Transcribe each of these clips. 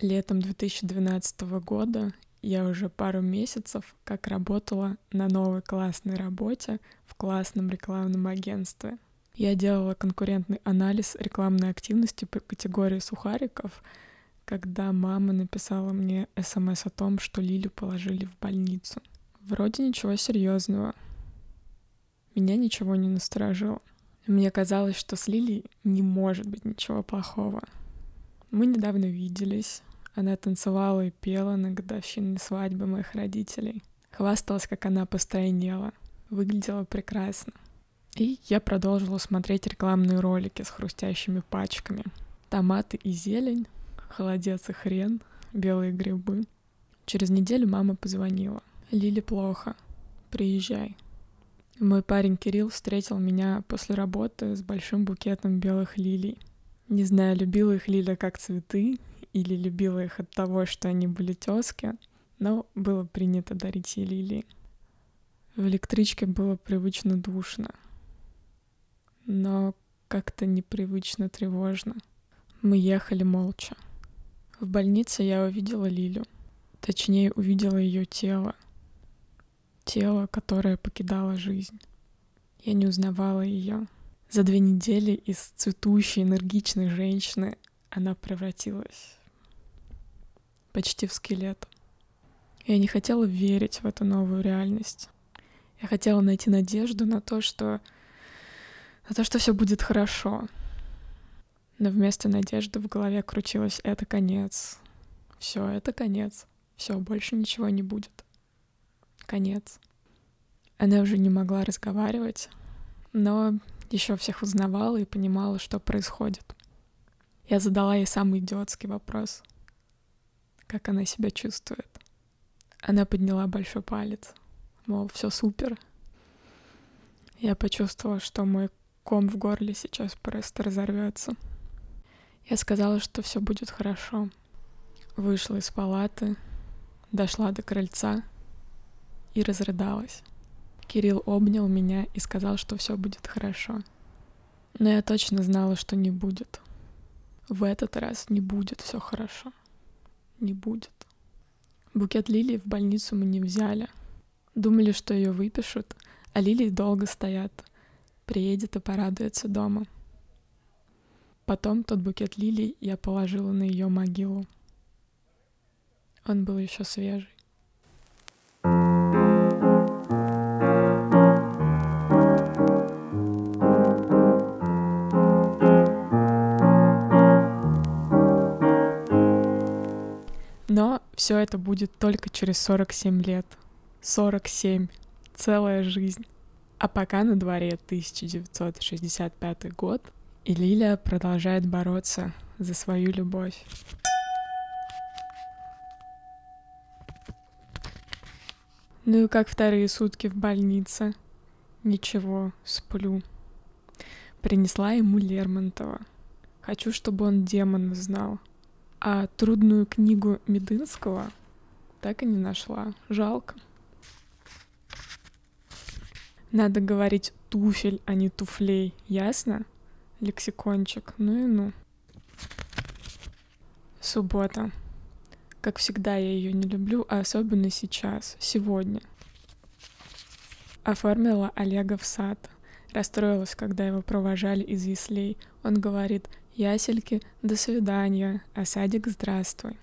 Летом 2012 года я уже пару месяцев как работала на новой классной работе в классном рекламном агентстве. Я делала конкурентный анализ рекламной активности по категории сухариков, когда мама написала мне смс о том, что Лилю положили в больницу. Вроде ничего серьезного. Меня ничего не насторожило. Мне казалось, что с Лилей не может быть ничего плохого. Мы недавно виделись, она танцевала и пела на годовщине свадьбы моих родителей. Хвасталась, как она постройнела. Выглядела прекрасно. И я продолжила смотреть рекламные ролики с хрустящими пачками. Томаты и зелень, холодец и хрен, белые грибы. Через неделю мама позвонила. Лили плохо. Приезжай. Мой парень Кирилл встретил меня после работы с большим букетом белых лилий. Не знаю, любила их Лиля как цветы или любила их от того, что они были тезки, но было принято дарить ей лилии. В электричке было привычно душно, но как-то непривычно тревожно. Мы ехали молча. В больнице я увидела Лилю. Точнее, увидела ее тело. Тело, которое покидало жизнь. Я не узнавала ее. За две недели из цветущей, энергичной женщины она превратилась почти в скелет. Я не хотела верить в эту новую реальность. Я хотела найти надежду на то, что на то, что все будет хорошо. Но вместо надежды в голове крутилось это конец. Все, это конец. Все, больше ничего не будет. Конец. Она уже не могла разговаривать, но еще всех узнавала и понимала, что происходит. Я задала ей самый идиотский вопрос — как она себя чувствует. Она подняла большой палец, мол, все супер. Я почувствовала, что мой ком в горле сейчас просто разорвется. Я сказала, что все будет хорошо. Вышла из палаты, дошла до крыльца и разрыдалась. Кирилл обнял меня и сказал, что все будет хорошо. Но я точно знала, что не будет. В этот раз не будет все хорошо не будет. Букет лилий в больницу мы не взяли. Думали, что ее выпишут, а лилии долго стоят. Приедет и порадуется дома. Потом тот букет лилий я положила на ее могилу. Он был еще свежий. Все это будет только через 47 лет. 47. Целая жизнь. А пока на дворе 1965 год, и Лилия продолжает бороться за свою любовь. Ну и как вторые сутки в больнице? Ничего, сплю. Принесла ему Лермонтова. Хочу, чтобы он демона знал — а трудную книгу Медынского так и не нашла. Жалко. Надо говорить туфель, а не туфлей, ясно? Лексикончик, ну и ну. Суббота. Как всегда, я ее не люблю, а особенно сейчас, сегодня. Оформила Олега в сад. Расстроилась, когда его провожали из яслей. Он говорит, Ясельки, до свидания, а садик здравствуй.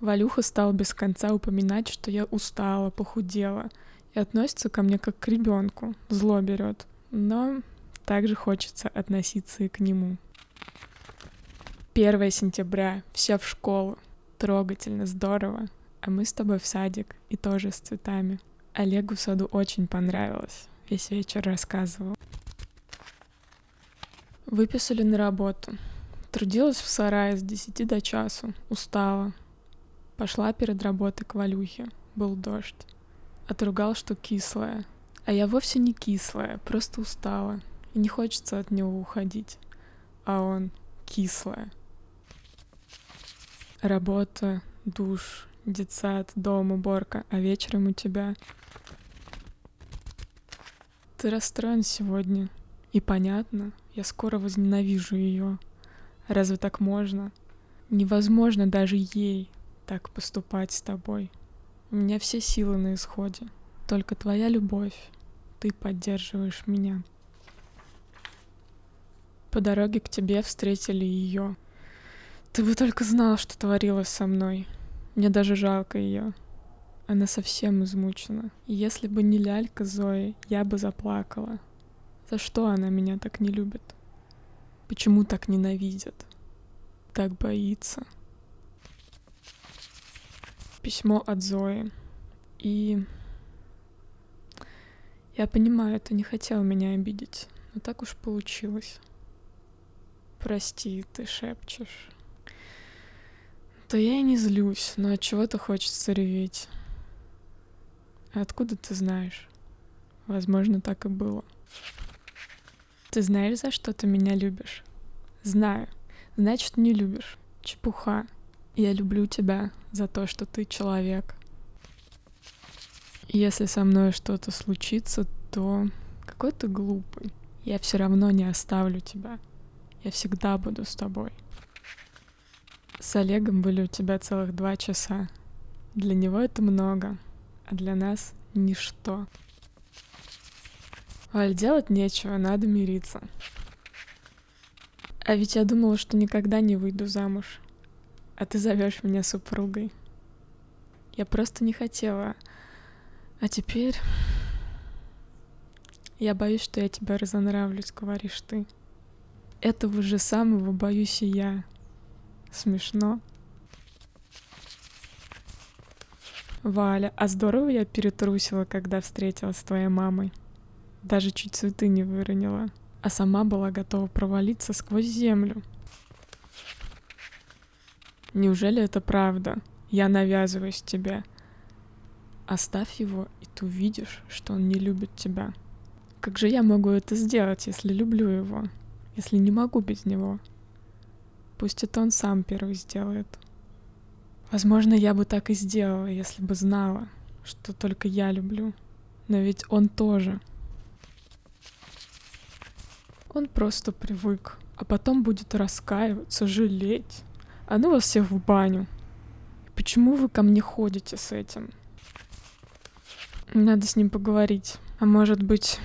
Валюха стал без конца упоминать, что я устала, похудела, и относится ко мне как к ребенку, зло берет, но также хочется относиться и к нему. 1 сентября, все в школу, трогательно, здорово, а мы с тобой в садик и тоже с цветами. Олегу в саду очень понравилось, весь вечер рассказывал. Выписали на работу. Трудилась в сарае с десяти до часу. Устала. Пошла перед работой к Валюхе. Был дождь. Отругал, что кислая. А я вовсе не кислая, просто устала. И не хочется от него уходить. А он кислая. Работа, душ, детсад, дом, уборка, а вечером у тебя... Ты расстроен сегодня. И понятно, я скоро возненавижу ее. Разве так можно? Невозможно даже ей так поступать с тобой. У меня все силы на исходе. Только твоя любовь. Ты поддерживаешь меня. По дороге к тебе встретили ее. Ты бы только знал, что творилось со мной. Мне даже жалко ее. Она совсем измучена. Если бы не лялька Зои, я бы заплакала. За что она меня так не любит? Почему так ненавидит? Так боится. Письмо от Зои. И я понимаю, ты не хотел меня обидеть, но так уж получилось. Прости, ты шепчешь. Да я и не злюсь, но от чего-то хочется реветь. А откуда ты знаешь? Возможно, так и было. Ты знаешь, за что ты меня любишь? Знаю. Значит, не любишь. Чепуха. Я люблю тебя за то, что ты человек. Если со мной что-то случится, то какой ты глупый. Я все равно не оставлю тебя. Я всегда буду с тобой. С Олегом были у тебя целых два часа. Для него это много, а для нас — ничто. Валь, делать нечего, надо мириться. А ведь я думала, что никогда не выйду замуж. А ты зовешь меня супругой. Я просто не хотела. А теперь... Я боюсь, что я тебя разонравлюсь, говоришь ты. Этого же самого боюсь и я. Смешно. Валя, а здорово я перетрусила, когда встретилась с твоей мамой. Даже чуть цветы не выронила, а сама была готова провалиться сквозь землю. Неужели это правда? Я навязываюсь тебе. Оставь его, и ты увидишь, что он не любит тебя. Как же я могу это сделать, если люблю его? Если не могу без него? Пусть это он сам первый сделает. Возможно, я бы так и сделала, если бы знала, что только я люблю. Но ведь он тоже. Он просто привык, а потом будет раскаиваться, жалеть. А ну вас всех в баню. Почему вы ко мне ходите с этим? Надо с ним поговорить. А может быть,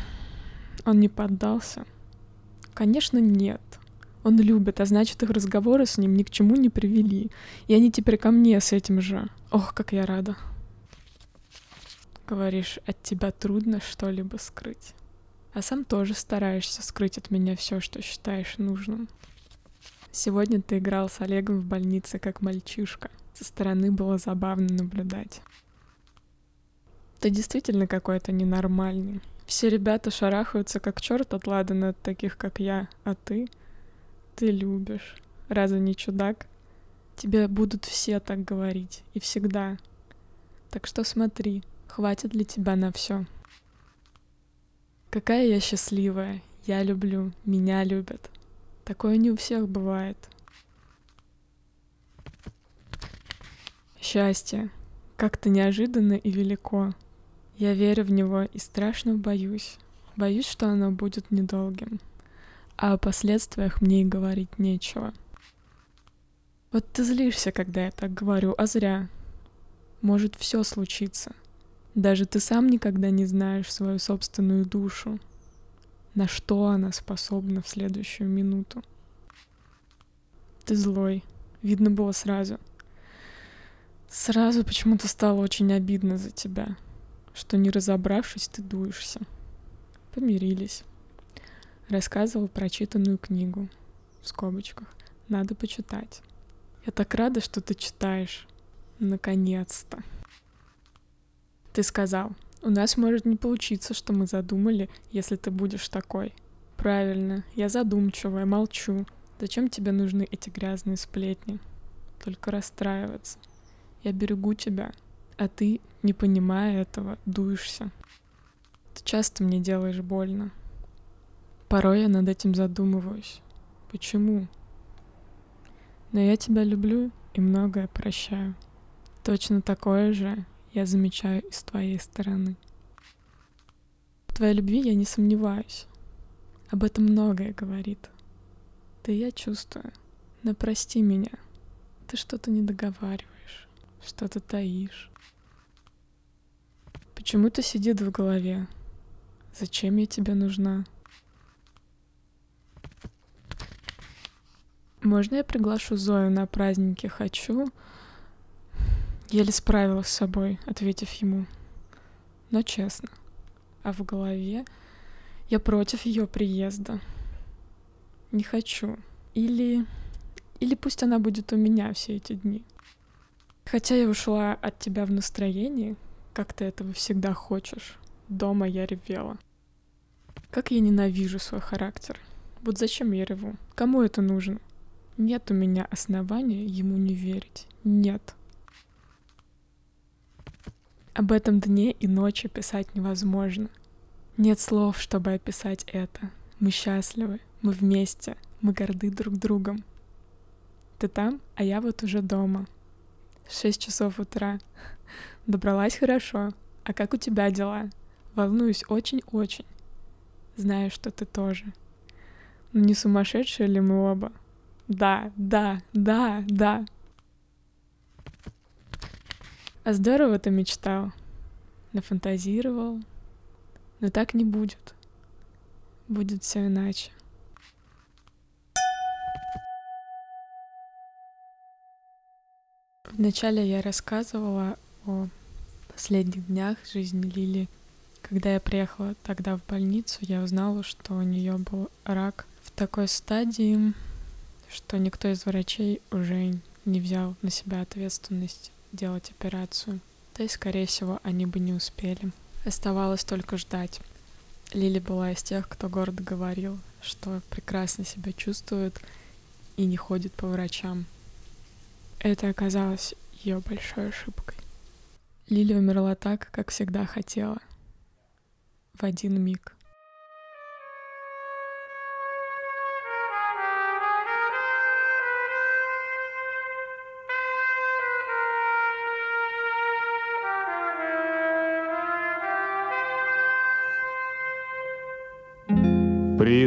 он не поддался? Конечно, нет. Он любит, а значит, их разговоры с ним ни к чему не привели. И они теперь ко мне с этим же. Ох, как я рада. Говоришь, от тебя трудно что-либо скрыть а сам тоже стараешься скрыть от меня все, что считаешь нужным. Сегодня ты играл с Олегом в больнице как мальчишка. Со стороны было забавно наблюдать. Ты действительно какой-то ненормальный. Все ребята шарахаются как черт от ладана от таких, как я, а ты? Ты любишь. Разве не чудак? Тебе будут все так говорить. И всегда. Так что смотри, хватит ли тебя на все. Какая я счастливая. Я люблю. Меня любят. Такое не у всех бывает. Счастье. Как-то неожиданно и велико. Я верю в него и страшно боюсь. Боюсь, что оно будет недолгим. А о последствиях мне и говорить нечего. Вот ты злишься, когда я так говорю, а зря. Может все случиться — даже ты сам никогда не знаешь свою собственную душу, на что она способна в следующую минуту. Ты злой, видно было сразу. Сразу почему-то стало очень обидно за тебя, что не разобравшись, ты дуешься. Помирились. Рассказывал прочитанную книгу. В скобочках. Надо почитать. Я так рада, что ты читаешь. Наконец-то. Ты сказал, у нас может не получиться, что мы задумали, если ты будешь такой. Правильно, я задумчивая, молчу. Зачем тебе нужны эти грязные сплетни? Только расстраиваться. Я берегу тебя, а ты, не понимая этого, дуешься. Ты часто мне делаешь больно. Порой я над этим задумываюсь. Почему? Но я тебя люблю и многое прощаю. Точно такое же я замечаю и с твоей стороны. В твоей любви я не сомневаюсь. Об этом многое говорит. Да я чувствую. Но прости меня. Ты что-то не договариваешь, что-то таишь. Почему-то сидит в голове. Зачем я тебе нужна? Можно я приглашу Зою на праздники? Хочу. Еле справилась с собой, ответив ему. Но честно. А в голове я против ее приезда. Не хочу. Или... Или пусть она будет у меня все эти дни. Хотя я ушла от тебя в настроении, как ты этого всегда хочешь. Дома я ревела. Как я ненавижу свой характер. Вот зачем я реву? Кому это нужно? Нет у меня основания ему не верить. Нет. Об этом дне и ночи писать невозможно. Нет слов, чтобы описать это. Мы счастливы, мы вместе, мы горды друг другом. Ты там, а я вот уже дома. Шесть часов утра. Добралась хорошо. А как у тебя дела? Волнуюсь очень-очень. Знаю, что ты тоже. Но не сумасшедшие ли мы оба? Да, да, да, да. А здорово ты мечтал. Нафантазировал. Но так не будет. Будет все иначе. Вначале я рассказывала о последних днях жизни Лили. Когда я приехала тогда в больницу, я узнала, что у нее был рак в такой стадии, что никто из врачей уже не взял на себя ответственность делать операцию. Да и, скорее всего, они бы не успели. Оставалось только ждать. Лили была из тех, кто гордо говорил, что прекрасно себя чувствует и не ходит по врачам. Это оказалось ее большой ошибкой. Лили умерла так, как всегда хотела. В один миг.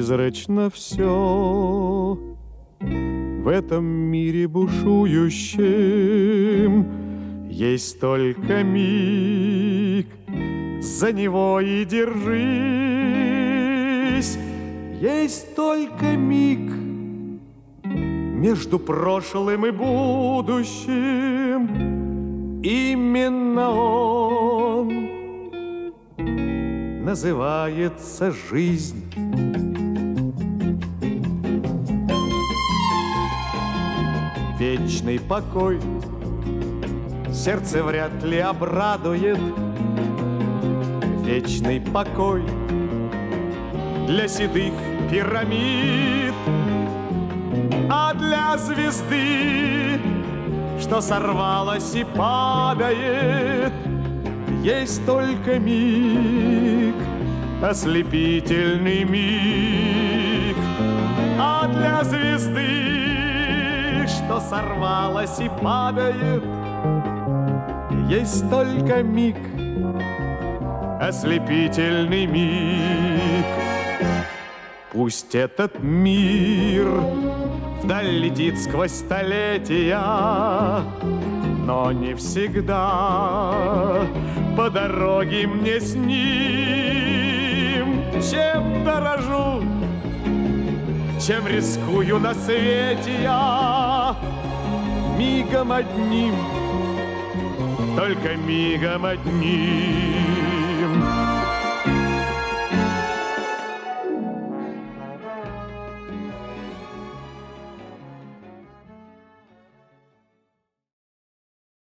Призрачно все в этом мире бушующем Есть только миг, за него и держись. Есть только миг между прошлым и будущим. Именно он называется жизнь вечный покой. Сердце вряд ли обрадует. Вечный покой Для седых пирамид. А для звезды Что сорвалась и падает Есть только миг Ослепительный миг. А для звезды что сорвалась и падает. Есть только миг, ослепительный миг. Пусть этот мир вдаль летит сквозь столетия, но не всегда по дороге мне с ним, чем дорожу чем рискую на свете я. Мигом одним, только мигом одним